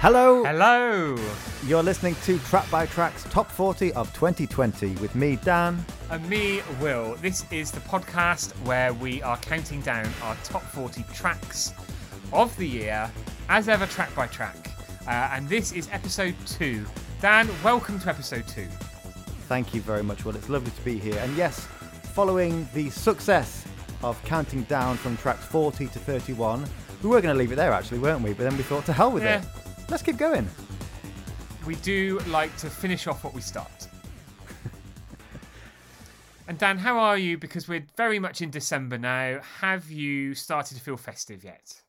Hello. Hello. You're listening to Track by Tracks Top 40 of 2020 with me, Dan. And me, Will. This is the podcast where we are counting down our top 40 tracks of the year, as ever, track by track. Uh, and this is episode two. Dan, welcome to episode two. Thank you very much, Will. It's lovely to be here. And yes, following the success of counting down from tracks 40 to 31, we were going to leave it there, actually, weren't we? But then we thought, to hell with Yeah. it. Let's keep going. We do like to finish off what we start. and Dan, how are you? Because we're very much in December now. Have you started to feel festive yet?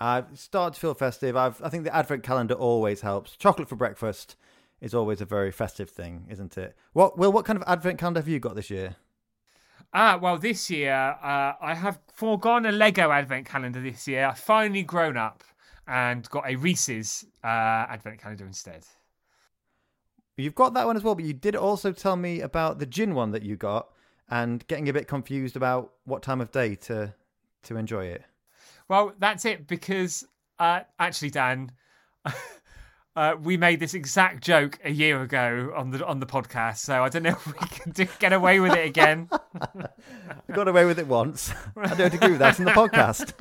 I've started to feel festive. I've, I think the advent calendar always helps. Chocolate for breakfast is always a very festive thing, isn't it? What, Will, what kind of advent calendar have you got this year? Ah, well, this year uh, I have foregone a Lego advent calendar this year. I've finally grown up and got a Reese's uh, advent calendar instead. You've got that one as well, but you did also tell me about the gin one that you got and getting a bit confused about what time of day to to enjoy it. Well, that's it because uh, actually, Dan, uh, we made this exact joke a year ago on the on the podcast, so I don't know if we can do, get away with it again. I got away with it once. I don't agree with that in the podcast.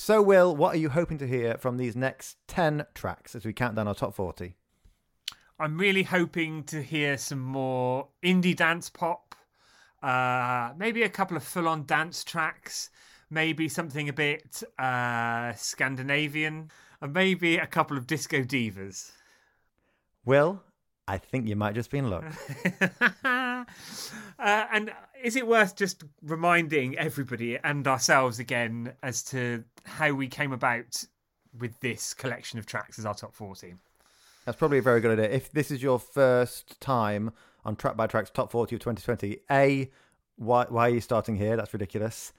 So, Will, what are you hoping to hear from these next 10 tracks as we count down our top 40? I'm really hoping to hear some more indie dance pop, uh, maybe a couple of full on dance tracks, maybe something a bit uh, Scandinavian, and maybe a couple of disco divas. Will, I think you might just be in luck. uh, and is it worth just reminding everybody and ourselves again as to how we came about with this collection of tracks as our top 40? That's probably a very good idea. If this is your first time on Track by Track's Top 40 of 2020, A, why, why are you starting here? That's ridiculous.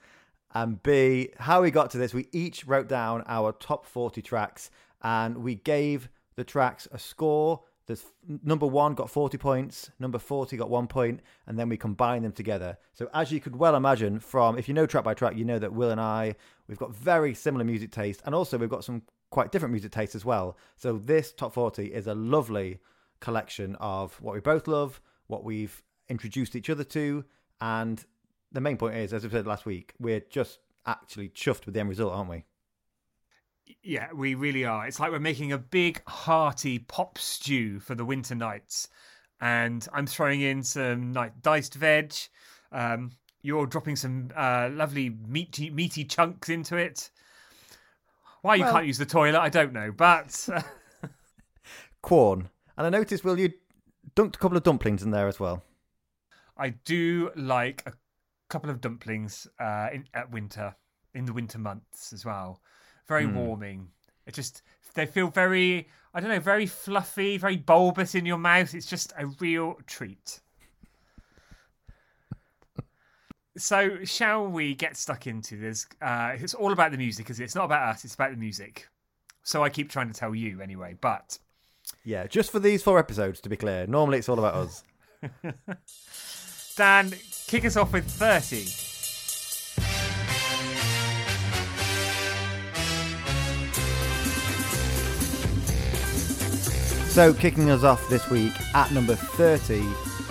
And B, how we got to this, we each wrote down our top 40 tracks and we gave the tracks a score. There's number one got 40 points, number 40 got one point, and then we combine them together. So, as you could well imagine, from if you know track by track, you know that Will and I, we've got very similar music taste, and also we've got some quite different music taste as well. So, this top 40 is a lovely collection of what we both love, what we've introduced each other to, and the main point is, as I said last week, we're just actually chuffed with the end result, aren't we? Yeah, we really are. It's like we're making a big, hearty pop stew for the winter nights. And I'm throwing in some like diced veg. Um, you're dropping some uh, lovely meaty, meaty chunks into it. Why you Well- can't use the toilet, I don't know. But Corn. And I noticed, Will, you dunked a couple of dumplings in there as well. I do like a couple of dumplings uh, in, at winter, in the winter months as well. Very warming. It just they feel very I don't know, very fluffy, very bulbous in your mouth. It's just a real treat. so, shall we get stuck into this? Uh, it's all about the music, is it? It's not about us. It's about the music. So I keep trying to tell you anyway, but Yeah, just for these four episodes, to be clear. Normally it's all about us. Dan, kick us off with thirty. So, kicking us off this week at number 30,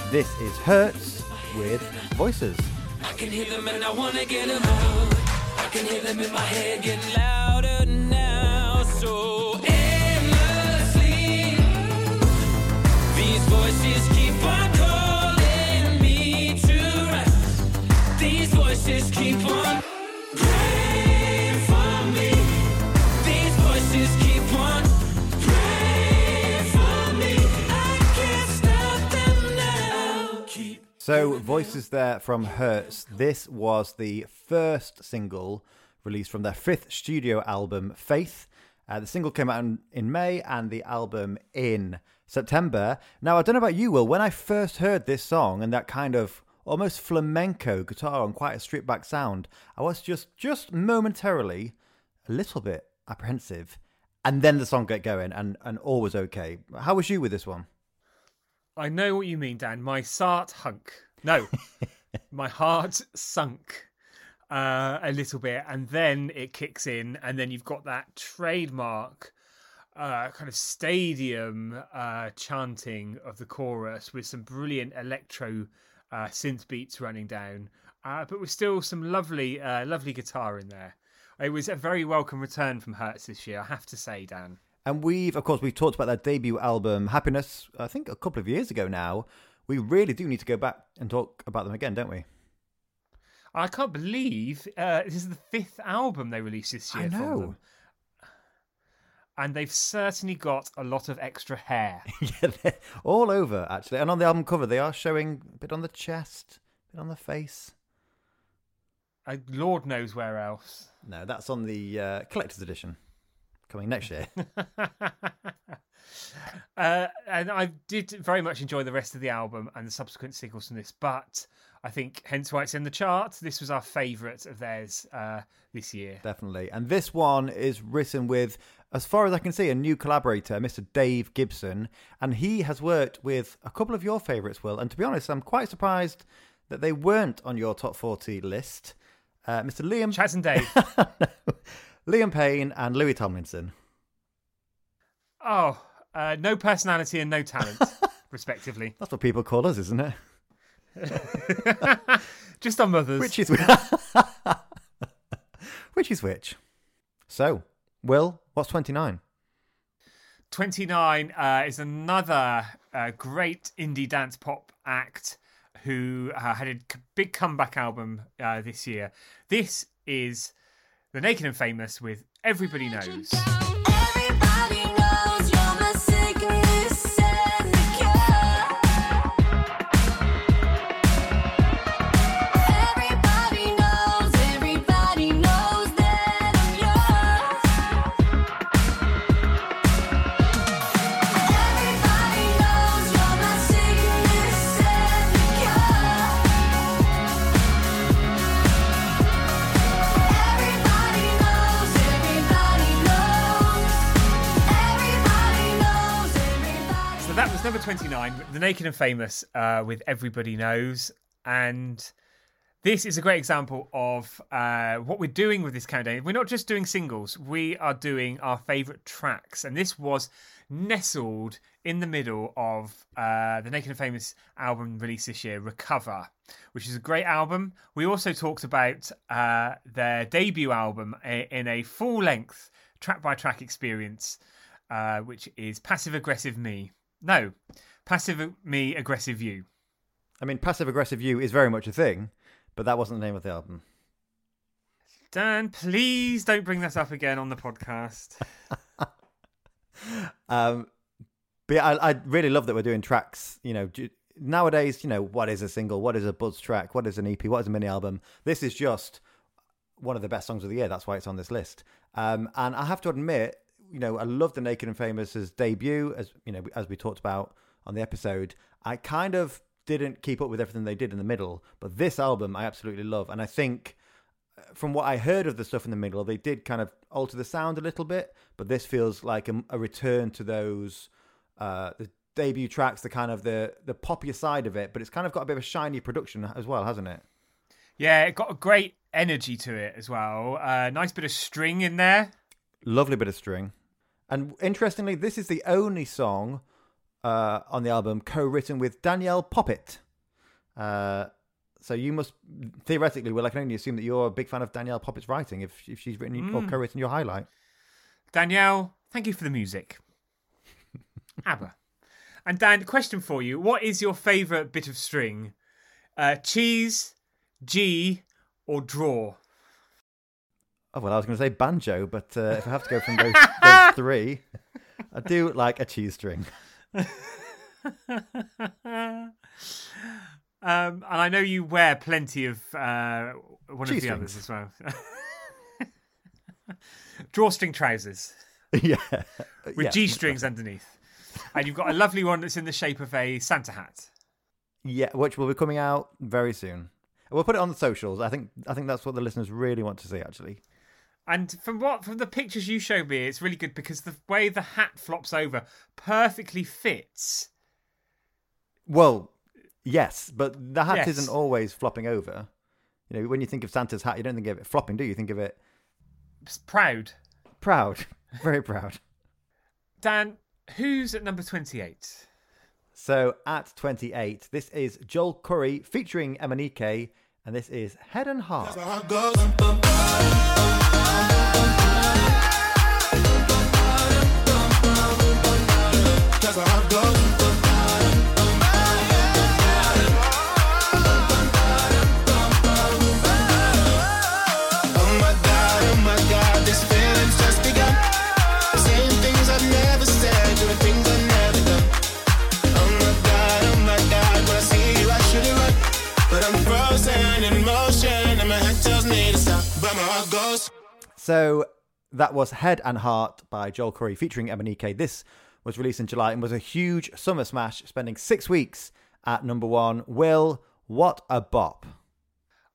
this is Hurts with Voices. I can hear them and I wanna get them out. I can hear them in my head getting louder now. So endlessly, these voices keep on calling me to. These voices keep on So, voices there from Hurts. This was the first single released from their fifth studio album, Faith. Uh, the single came out in, May and the album in September. Now, I don't know about you, Will. When I first heard this song and that kind of almost flamenco guitar and quite a stripped back sound, I was just just momentarily a little bit apprehensive. And then the song got going and, and all was okay. How was you with this one? I know what you mean, Dan. My sart hunk. No, my heart sunk. uh, a little bit, and then it kicks in, and then you've got that trademark uh, kind of stadium uh, chanting of the chorus with some brilliant electro uh, synth beats running down, uh, but with still some lovely, uh, lovely guitar in there. It was a very welcome return from Hurts this year, I have to say, Dan. And we've, of course, we've talked about their debut album, Happiness, I think a couple of years ago now. We really do need to go back and talk about them again, don't we? I can't believe uh, this is the fifth album they released this year. I know. And they've certainly got a lot of extra hair. yeah, all over, actually. And on the album cover, they are showing a bit on the chest, a bit on the face. Uh, Lord knows where else. No, that's on the uh, collector's edition coming next year. Uh, and I did very much enjoy the rest of the album and the subsequent singles from this, but I think hence why it's in the chart. This was our favourite of theirs uh, this year. Definitely. And this one is written with, as far as I can see, a new collaborator, Mr. Dave Gibson. And he has worked with a couple of your favourites, Will. And to be honest, I'm quite surprised that they weren't on your top 40 list. Uh, Mr. Liam, Chaz and Dave. Liam Payne and Louis Tomlinson. oh, uh, no personality and no talent, respectively. That's what people call us, isn't it? Just our mothers. Which is which is which. So, Will, what's 29? 29 uh, is another uh, great indie dance pop act who uh, had a big comeback album uh, this year. This is The Naked and Famous with Everybody Knows. Number 29, The Naked and Famous uh, with Everybody Knows. And this is a great example of uh, what we're doing with this countdown. We're not just doing singles, we are doing our favourite tracks. And this was nestled in the middle of uh, the Naked and Famous album released this year, Recover, which is a great album. We also talked about uh, their debut album in a full length track by track experience, uh, which is Passive Aggressive Me. No, Passive Me Aggressive You. I mean, passive aggressive you is very much a thing, but that wasn't the name of the album. Dan, please don't bring that up again on the podcast. Um, but yeah, I, I really love that we're doing tracks. You know, ju- nowadays, you know, what is a single? What is a buzz track? What is an EP? What is a mini album? This is just one of the best songs of the year. That's why it's on this list. Um, and I have to admit, you know, I love the Naked and Famous's debut, as you know, as we talked about on the episode. I kind of didn't keep up with everything they did in the middle, but this album I absolutely love, and I think from what I heard of the stuff in the middle, they did kind of alter the sound a little bit, but this feels like a, a return to those uh, the debut tracks, the kind of the the poppier side of it. But it's kind of got a bit of a shiny production as well, hasn't it? Yeah, it got a great energy to it as well. Uh, nice bit of string in there. Lovely bit of string, and interestingly, this is the only song uh, on the album co-written with Danielle Poppet. Uh, so you must theoretically, well, I can only assume that you're a big fan of Danielle Poppet's writing if if she's written or co-written your highlight. Danielle, thank you for the music. ABBA. And Dan, question for you: What is your favourite bit of string? Uh, cheese, G, or draw? Oh well, I was going to say banjo, but uh, if I have to go from those, those three, I do like a cheese string. Um, and I know you wear plenty of uh, one of the others as well. Drawstring trousers yeah, with Yeah. G strings underneath. And you've got a lovely one that's in the shape of a Santa hat. Yeah, which will be coming out very soon. We'll put it on the socials. I think I think that's what the listeners really want to see. Actually, And from what from the pictures you showed me, it's really good because the way the hat flops over perfectly fits. well, yes, but the hat Yes. isn't always flopping over. You know, when you think of Santa's hat, you don't think of it flopping, do you? You think of it It's proud. proud, very proud. Dan, who's at number 28? So at 28, this is Joel Corry featuring MNEK, and this is Head and Heart. Oh So that was Head and Heart by Joel Corry featuring MNEK. This was released in July and was a huge summer smash, spending six weeks at number one. Will, what a bop.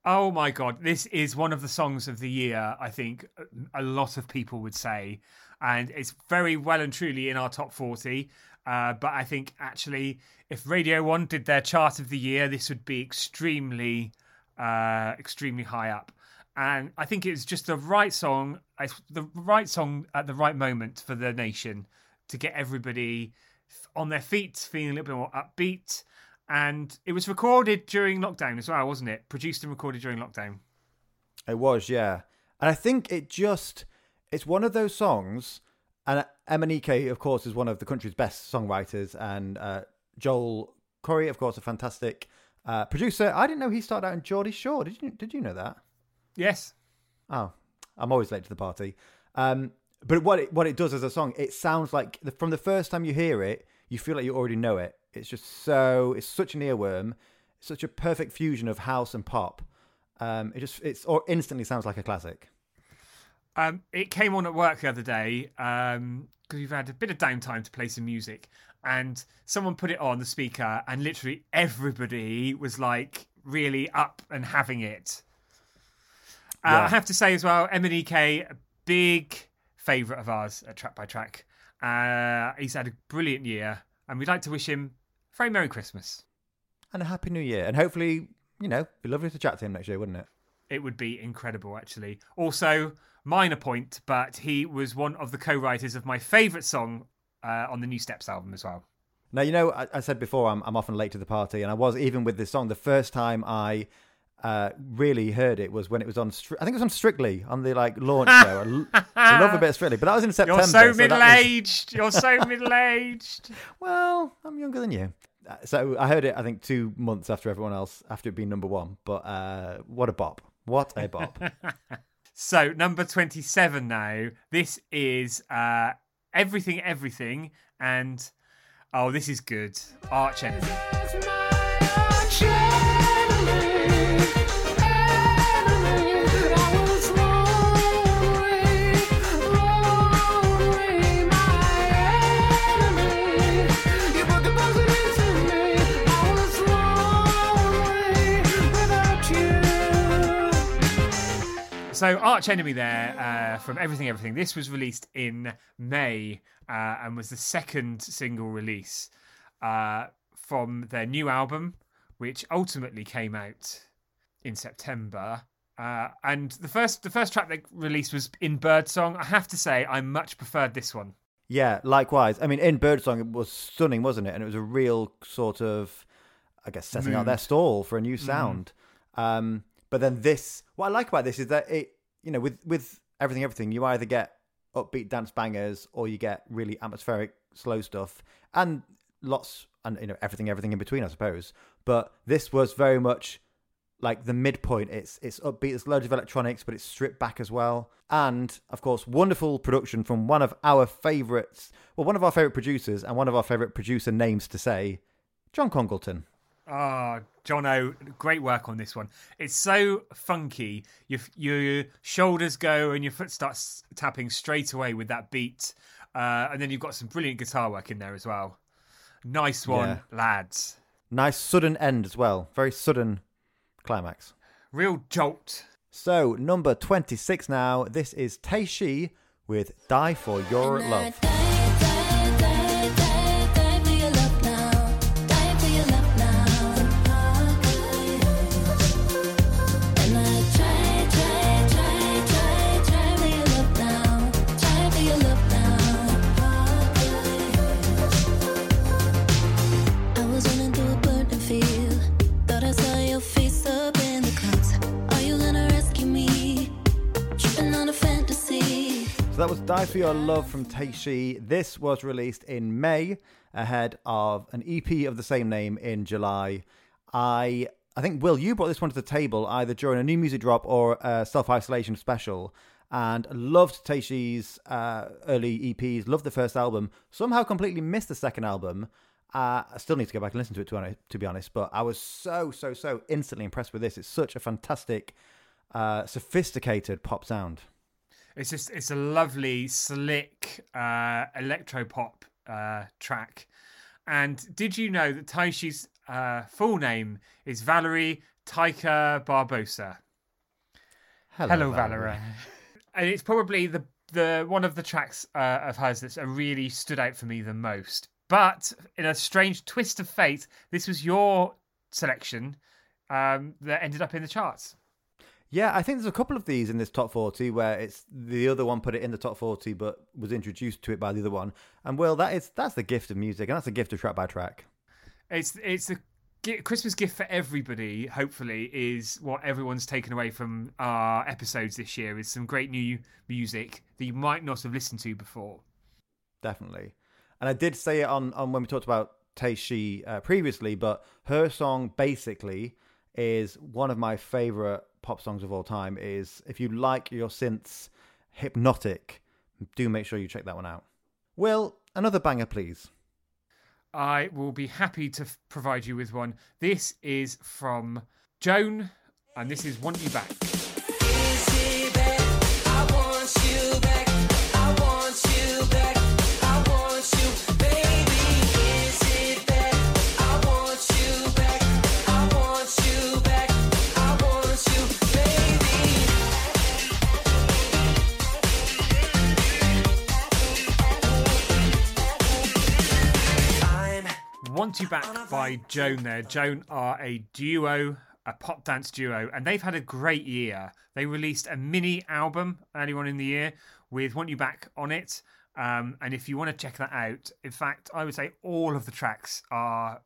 Oh my god, this is one of the songs of the year, I think a lot of people would say. And it's very well and truly in our top 40. Uh, but I think actually, if Radio 1 did their chart of the year, this would be extremely, uh, extremely high up. And I think it's just the right song, the right song at the right moment for the nation to get everybody on their feet, feeling a little bit more upbeat. And it was recorded during lockdown as well, wasn't it? Produced and recorded during lockdown. It was, yeah. And I think it just, it's one of those songs, and MNEK, of course, is one of the country's best songwriters, and uh, Joel Corry, of course, a fantastic uh, producer. I didn't know he started out in Geordie Shore. Did you? Did you know that? Yes. Oh, I'm always late to the party. Um, but what it, what it does as a song, it sounds like the, from the first time you hear it, you feel like you already know it. It's just so it's such an earworm, it's such a perfect fusion of house and pop. Um, it just it's or instantly sounds like a classic. Um, it came on at work the other day because we've had a bit of downtime to play some music, and someone put it on the speaker, and literally everybody was like really up and having it. Uh, Yeah. I have to say as well, a big favourite of ours at Track by Track. Uh, he's had a brilliant year, and we'd like to wish him a very Merry Christmas. And a happy new year, and hopefully, you know, be lovely to chat to him next year, wouldn't it? It would be incredible, actually. Also, minor point, but he was one of the co-writers of my favourite song uh, on the New Steps album as well. Now, you know, I, I said before I'm, I'm often late to the party, and I was even with this song. The first time I uh, really heard it was when it was on. Stri- I think it was on Strictly on the like launch show. I, love a bit of Strictly, but that was in September. You're so that was- middle-aged. You're so middle-aged. well, I'm younger than you. Uh, So I heard it. I think two months after everyone else, after it being number one. But uh, what a bop! What a bop! So number twenty-seven now. This is uh, everything, everything, and oh, this is good. Arch Enemy. So Arch Enemy there uh, from Everything Everything. This was released in May uh, and was the second single release uh, from their new album, which ultimately came out in September. Uh, and the first the first track they released was in Birdsong. I have to say, I much preferred this one. yeah, likewise. I mean, in Birdsong, it was stunning, wasn't it? And it was a real sort of, I guess, setting out their stall for a new sound. Um, but then this, what I like about this is that it, you know, with with everything, everything, you either get upbeat dance bangers or you get really atmospheric slow stuff, and lots and you know everything, everything in between, I suppose. But this was very much like the midpoint. It's it's upbeat. There's loads of electronics, but it's stripped back as well. And of course, wonderful production from one of our favourites. Well, one of our favourite producers and one of our favourite producer names to say, John Congleton. Ah, John O, great work on this one. It's so funky. Your your shoulders go and your foot starts tapping straight away with that beat, uh, and then you've got some brilliant guitar work in there as well. Nice one, Yeah. lads. Nice sudden end as well. Very sudden climax. Real jolt. So number twenty six now. This is Tei Shi with "Die for Your Love." That was Die for Your Love from Tei Shi. This was released in May ahead of an EP of the same name in July. I I think Will, you brought this one to the table either during a new music drop or a self isolation special, and loved Tei Shi's uh, early EPs. Loved the first album. Somehow completely missed the second album. Uh, I still need to go back and listen to it to, to be honest, but I was so so so instantly impressed with this. It's such a fantastic, uh, sophisticated pop sound. It's just it's a lovely, slick uh, electro pop uh, track. And did you know that Tei Shi's uh, full name is Valerie Teicher Barbosa? Hello, Valerie. and it's probably the the one of the tracks uh, of hers that's uh, really stood out for me the most. But in a strange twist of fate, this was your selection um, that ended up in the charts. Yeah, I think there's a couple of these in this top 40 where it's the other one put it in the top 40 but was introduced to it by the other one. And well, that is that's the gift of music and that's the gift of track by track. It's it's a gi- Christmas gift for everybody. Hopefully, is what everyone's taken away from our episodes this year. Is some great new music that you might not have listened to before. Definitely. And I did say it on, on when we talked about Tei Shi uh, previously, but her song Bassically is one of my favorite pop songs of all time. Is if you like your synths hypnotic, do make sure you check that one out. Will, another banger, please. I will be happy to f- provide you with one. This is from Joan, and this is "Want You Back." Want You Back by Joan there. Joan are a duo, a pop dance duo, and they've had a great year. They released a mini album early on in the year with Want You Back on it. Um, and if you want to check that out, in fact, I would say all of the tracks are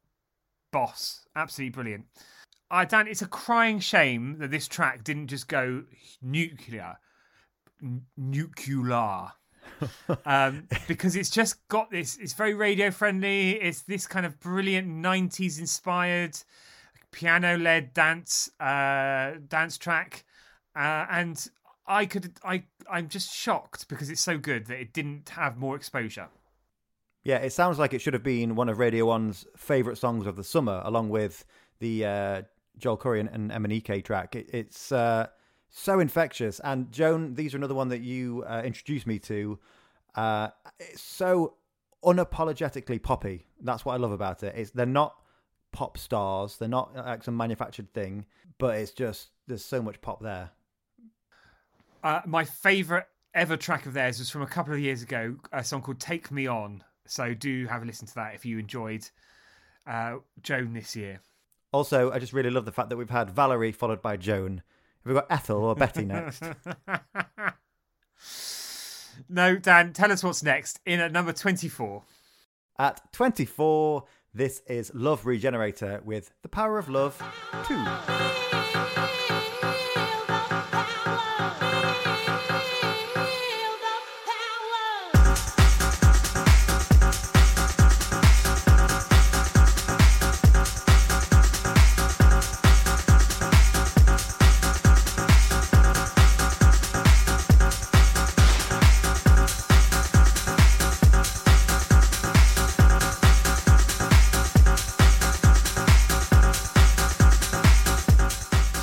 boss. Absolutely brilliant. Uh, Dan, it's a crying shame that this track didn't just go nuclear. N- nuclear um, because it's just got this. It's very radio friendly. It's this kind of brilliant '90s inspired piano led dance uh, dance track, uh, and I could I I'm just shocked because it's so good that it didn't have more exposure. Yeah, it sounds like it should have been one of Radio 1's favourite songs of the summer, along with the uh, Joel Corry and, and MNEK track. It, it's uh, so infectious. And Joan, these are another one that you uh, introduced me to. Uh, it's so unapologetically poppy. That's what I love about it. It's they're not pop stars. They're not like some manufactured thing, but it's just there's so much pop there. Uh, my favourite ever track of theirs was from a couple of years ago, a song called "Take Me On." So do have a listen to that if you enjoyed uh, Joan this year. Also, I just really love the fact that we've had Valerie followed by Joan. Have we got Ethel or Betty next? No, Dan, tell us what's next in at number 24. At 24, this is Love Regenerator with The Power of Love 2.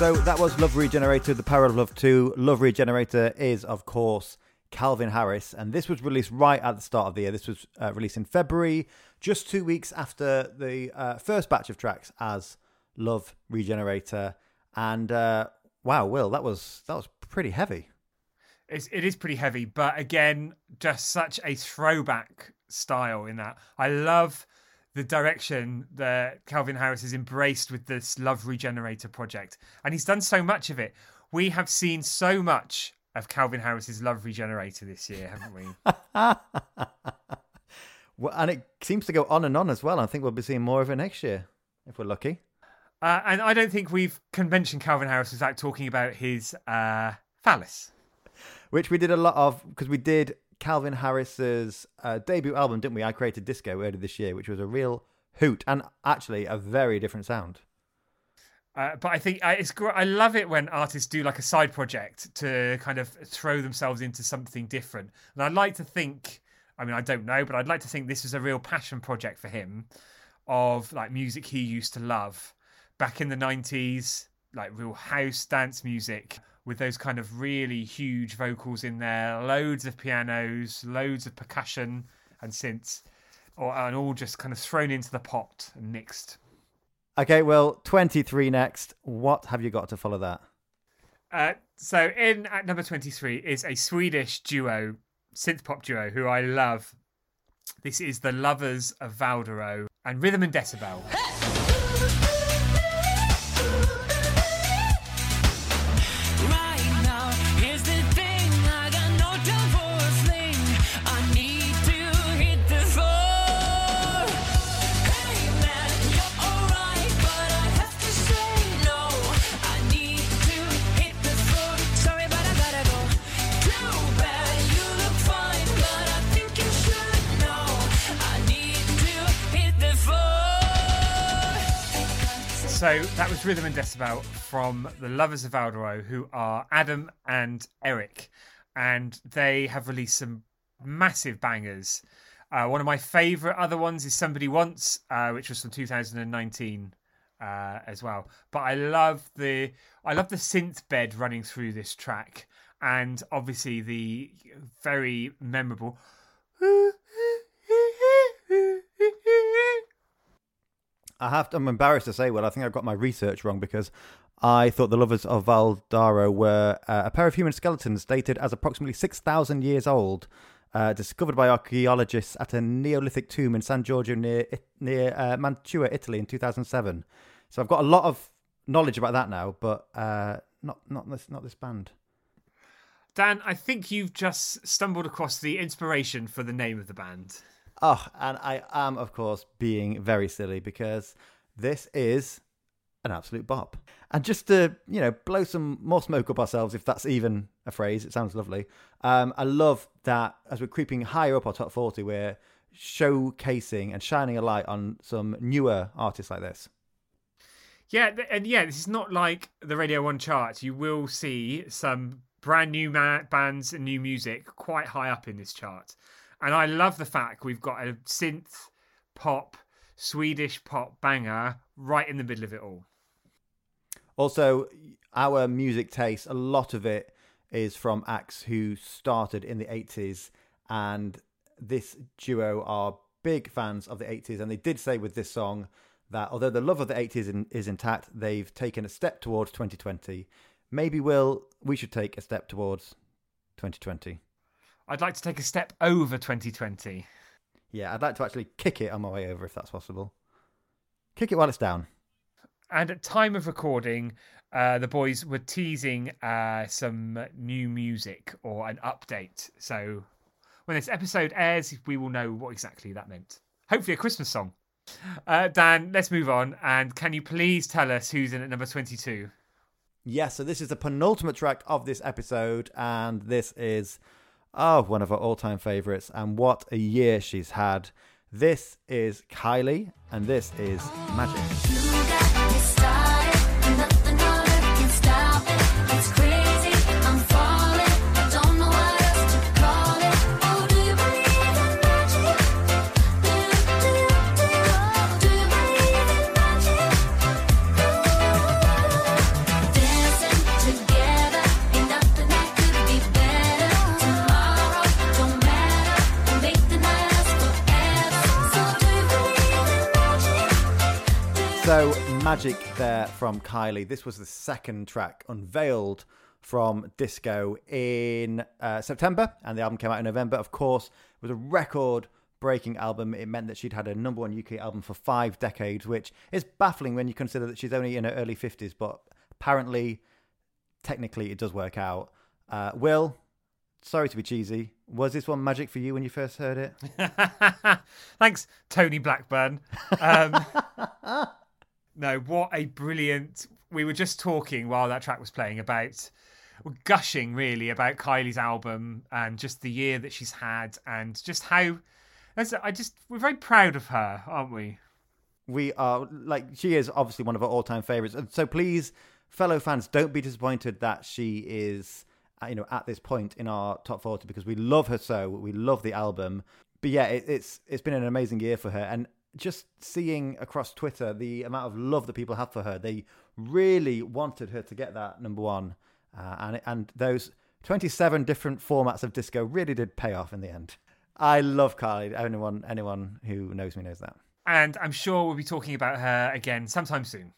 So that was Love Regenerator, The Power of Love 2. Love Regenerator is, of course, Calvin Harris, and this was released right at the start of the year. This was uh, released in February, just two weeks after the uh, first batch of tracks as Love Regenerator. And uh, wow, Will, that was that was pretty heavy. It's, it is pretty heavy, but again, just such a throwback style in that. I love the direction that Calvin Harris has embraced with this Love Regenerator project. And he's done so much of it. We have seen so much of Calvin Harris's Love Regenerator this year, haven't we? Well, and it seems to go on and on as well. I think we'll be seeing more of it next year if we're lucky. Uh, and I don't think we've can mention Calvin Harris without talking about his uh, phallus. which we did a lot of because we did Calvin Harris's uh, debut album, didn't we? I Created Disco earlier this year, which was a real hoot and actually a very different sound. Uh, but I think uh, it's great. I love it when artists do like a side project to kind of throw themselves into something different. And I'd like to think, I mean, I don't know, but I'd like to think this is a real passion project for him of like music he used to love back in the 90s, like real house dance music with those kind of really huge vocals in there, loads of pianos, loads of percussion and synths, or, and all just kind of thrown into the pot and mixed. Okay, well, 23 next. What have you got to follow that? Uh, so in at number 23 is a Swedish duo, synth pop duo, who I love. This is the Lovers of Valdaro and Rhythm and Decibel. So that was Rhythm and Decibel from the Lovers of Valdaro, who are Adam and Eric, and they have released some massive bangers. Uh, one of my favourite other ones is Somebody Wants, uh, which was from 2019 uh, as well. But I love the I love the synth bed running through this track, and obviously the very memorable. I have to, I'm embarrassed to say, well, I think I've got my research wrong because I thought the lovers of Valdaro were uh, a pair of human skeletons dated as approximately 6,000 years old, uh, discovered by archaeologists at a Neolithic tomb in San Giorgio near near uh, Mantua, Italy, in 2007. So I've got a lot of knowledge about that now, but uh, not not this not this band. Dan, I think you've just stumbled across the inspiration for the name of the band. Oh, and I am, of course, being very silly because this is an absolute bop. And just to, you know, blow some more smoke up ourselves, if that's even a phrase, it sounds lovely. Um, I love that as we're creeping higher up our top 40, we're showcasing and shining a light on some newer artists like this. Yeah, and yeah, this is not like the Radio 1 charts. You will see some brand new ma- bands and new music quite high up in this chart. And I love the fact we've got a synth pop, Swedish pop banger right in the middle of it all. Also, our music taste, a lot of it is from acts who started in the 80s, and this duo are big fans of the 80s. And they did say with this song that although the love of the 80s in, is intact, they've taken a step towards 2020. Maybe, Will, we should take a step towards 2020. I'd like to take a step over 2020. Yeah, I'd like to actually kick it on my way over if that's possible. Kick it while it's down. And at time of recording, uh, the boys were teasing uh, some new music or an update. So when this episode airs, we will know what exactly that meant. Hopefully, a Christmas song. Uh, Dan, let's move on. And can you please tell us who's in at number 22? Yes, so this is the penultimate track of this episode, and this is oh one of our all-time favorites. And what a year she's had! This is Kylie, and this is Magic. Magic there from Kylie. This was the second track unveiled from Disco in uh, September, and the album came out in November. Of course, it was a record breaking album. It meant that she'd had a number one UK album for five decades, which is baffling when you consider that she's only in her early 50s, but apparently, technically, it does work out. Uh, Will, sorry to be cheesy. Was this one magic for you when you first heard it? Thanks, Tony Blackburn. Um, no, what a brilliant. We were just talking while that track was playing about gushing really about Kylie's album and just the year that she's had and just how. I just we're very proud of her, aren't we? we are like she is obviously one of our all-time favorites and so please fellow fans don't be disappointed that she is uh, you know at this point in our top 40 because we love her so we love the album but yeah it, it's it's been an amazing year for her and just seeing across twitter the amount of love that people have for her they really wanted her to get that number one uh, and and those 27 different formats of disco really did pay off in the end i love carly anyone anyone who knows me knows that And I'm sure we'll be talking about her again sometime soon.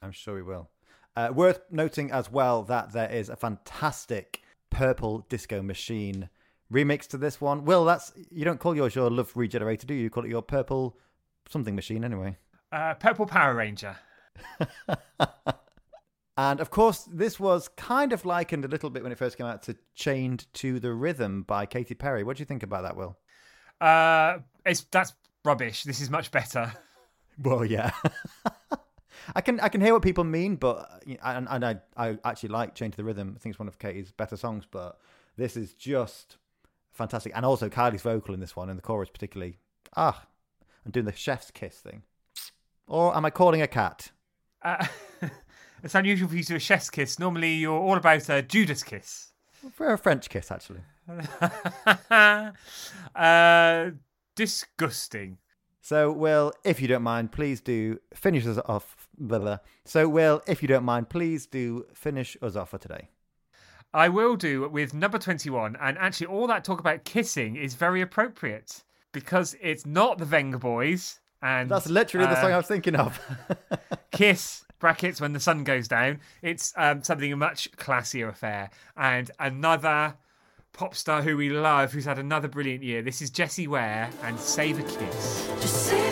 I'm sure we will. Uh, worth noting as well that there is a fantastic Purple Disco Machine remix to this one. Will, that's you don't call yours your Love Regenerator, do you? You call it your Purple something machine anyway. Uh, Purple Power Ranger. And of course, this was kind of likened a little bit when it first came out to Chained to the Rhythm by Katy Perry. What do you think about that, Will? Uh, it's that's rubbish. This is much better. Well, yeah. I can I can hear what people mean, but and, and I I actually like Chained to the Rhythm. I think it's one of Katy's better songs, but this is just fantastic. And also Kylie's vocal in this one, in the chorus particularly. Ah, I'm doing the chef's kiss thing. Or am I calling a cat? Uh, it's unusual for you to do a chef's kiss. Normally, you're all about a Judas kiss. For a French kiss, actually. uh, disgusting. So, Will, if you don't mind, please do finish us off. Blah, blah. So, Will, if you don't mind, please do finish us off for today. I will do with number 21. And actually, all that talk about kissing is very appropriate because it's not the Vengaboys. And That's literally the uh, song I was thinking of. Kiss brackets when the sun goes down. It's um, something a much classier affair. And another pop star who we love, who's had another brilliant year. This is Jessie Ware and Save a Kiss.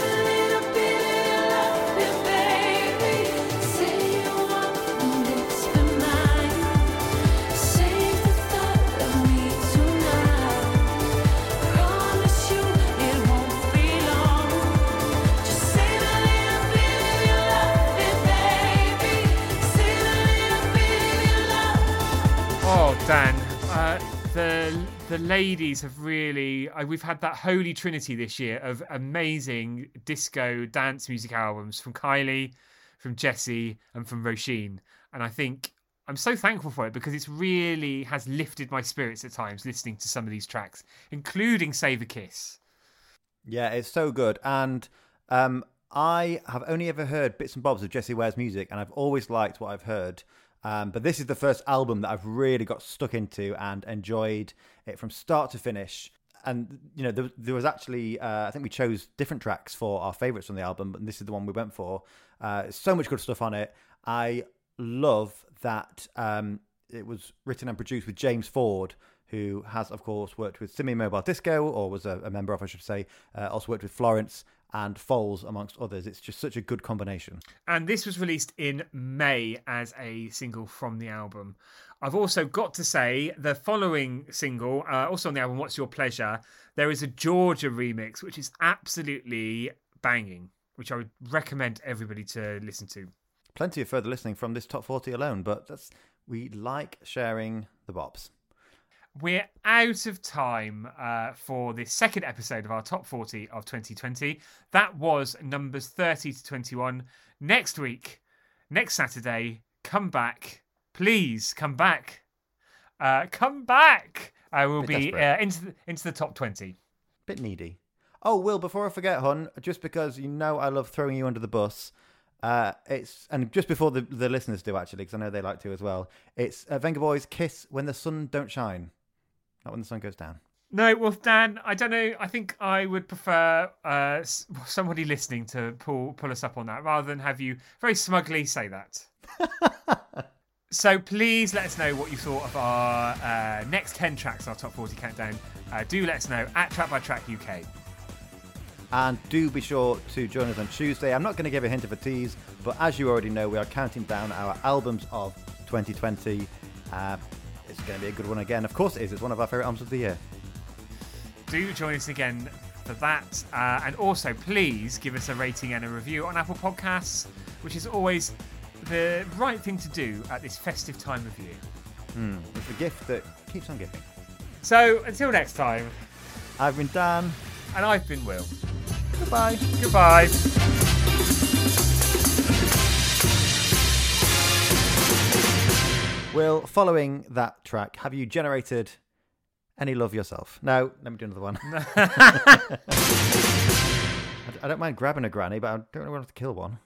The ladies have really. Uh, we've had that holy trinity this year of amazing disco dance music albums from Kylie, from Jessie, and from Roisin. And I think I'm so thankful for it because it's really has lifted my spirits at times listening to some of these tracks, including Save a Kiss. Yeah, it's so good. And um, I have only ever heard bits and bobs of Jessie Ware's music, and I've always liked what I've heard. Um, but this is the first album that I've really got stuck into and enjoyed it from start to finish. And you know, there, there was actually uh, I think we chose different tracks for our favourites from the album, but this is the one we went for. Uh, so much good stuff on it. I love that um, it was written and produced with James Ford, who has, of course, worked with Simian Mobile Disco, or was a, a member of, I should say. Uh, also worked with Florence and Foals, amongst others. It's just such a good combination. And this was released in May as a single from the album. I've also got to say the following single, uh, also on the album, What's Your Pleasure, there is a Georgia remix, which is absolutely banging, which I would recommend everybody to listen to. Plenty of further listening from this top 40 alone, but that's we like sharing the bops. We're out of time uh, for this second episode of our top 40 of 2020. That was numbers 30 to 21. Next week, next Saturday, come back. Please come back. Uh, come back. I will be uh, into, the, into the top 20. Bit needy. Oh, Will, before I forget, hon, just because you know I love throwing you under the bus, uh, it's and just before the, the listeners do actually, because I know they like to as well. It's uh, Vengaboys Kiss When the Sun Don't Shine, not when the sun goes down. No, well, Dan, I don't know. I think I would prefer uh, somebody listening to pull pull us up on that rather than have you very smugly say that. so please let us know what you thought of our uh, next 10 tracks, our top 40 countdown. Uh, do let us know at Track by Track UK. And do be sure to join us on Tuesday. I'm not going to give a hint of a tease, but as you already know, we are counting down our albums of 2020. It's going to be a good one again. Of course, it is. It's one of our favourite albums of the year. Do join us again for that. Uh, and also, please give us a rating and a review on Apple Podcasts, which is always the right thing to do at this festive time of year. It's the gift that keeps on giving. So until next time, I've been Dan. and I've been Will. Goodbye. Goodbye. Will, following that track, have you generated any love yourself? No, let me do another one. I I don't mind grabbing a granny, but I don't want to kill one.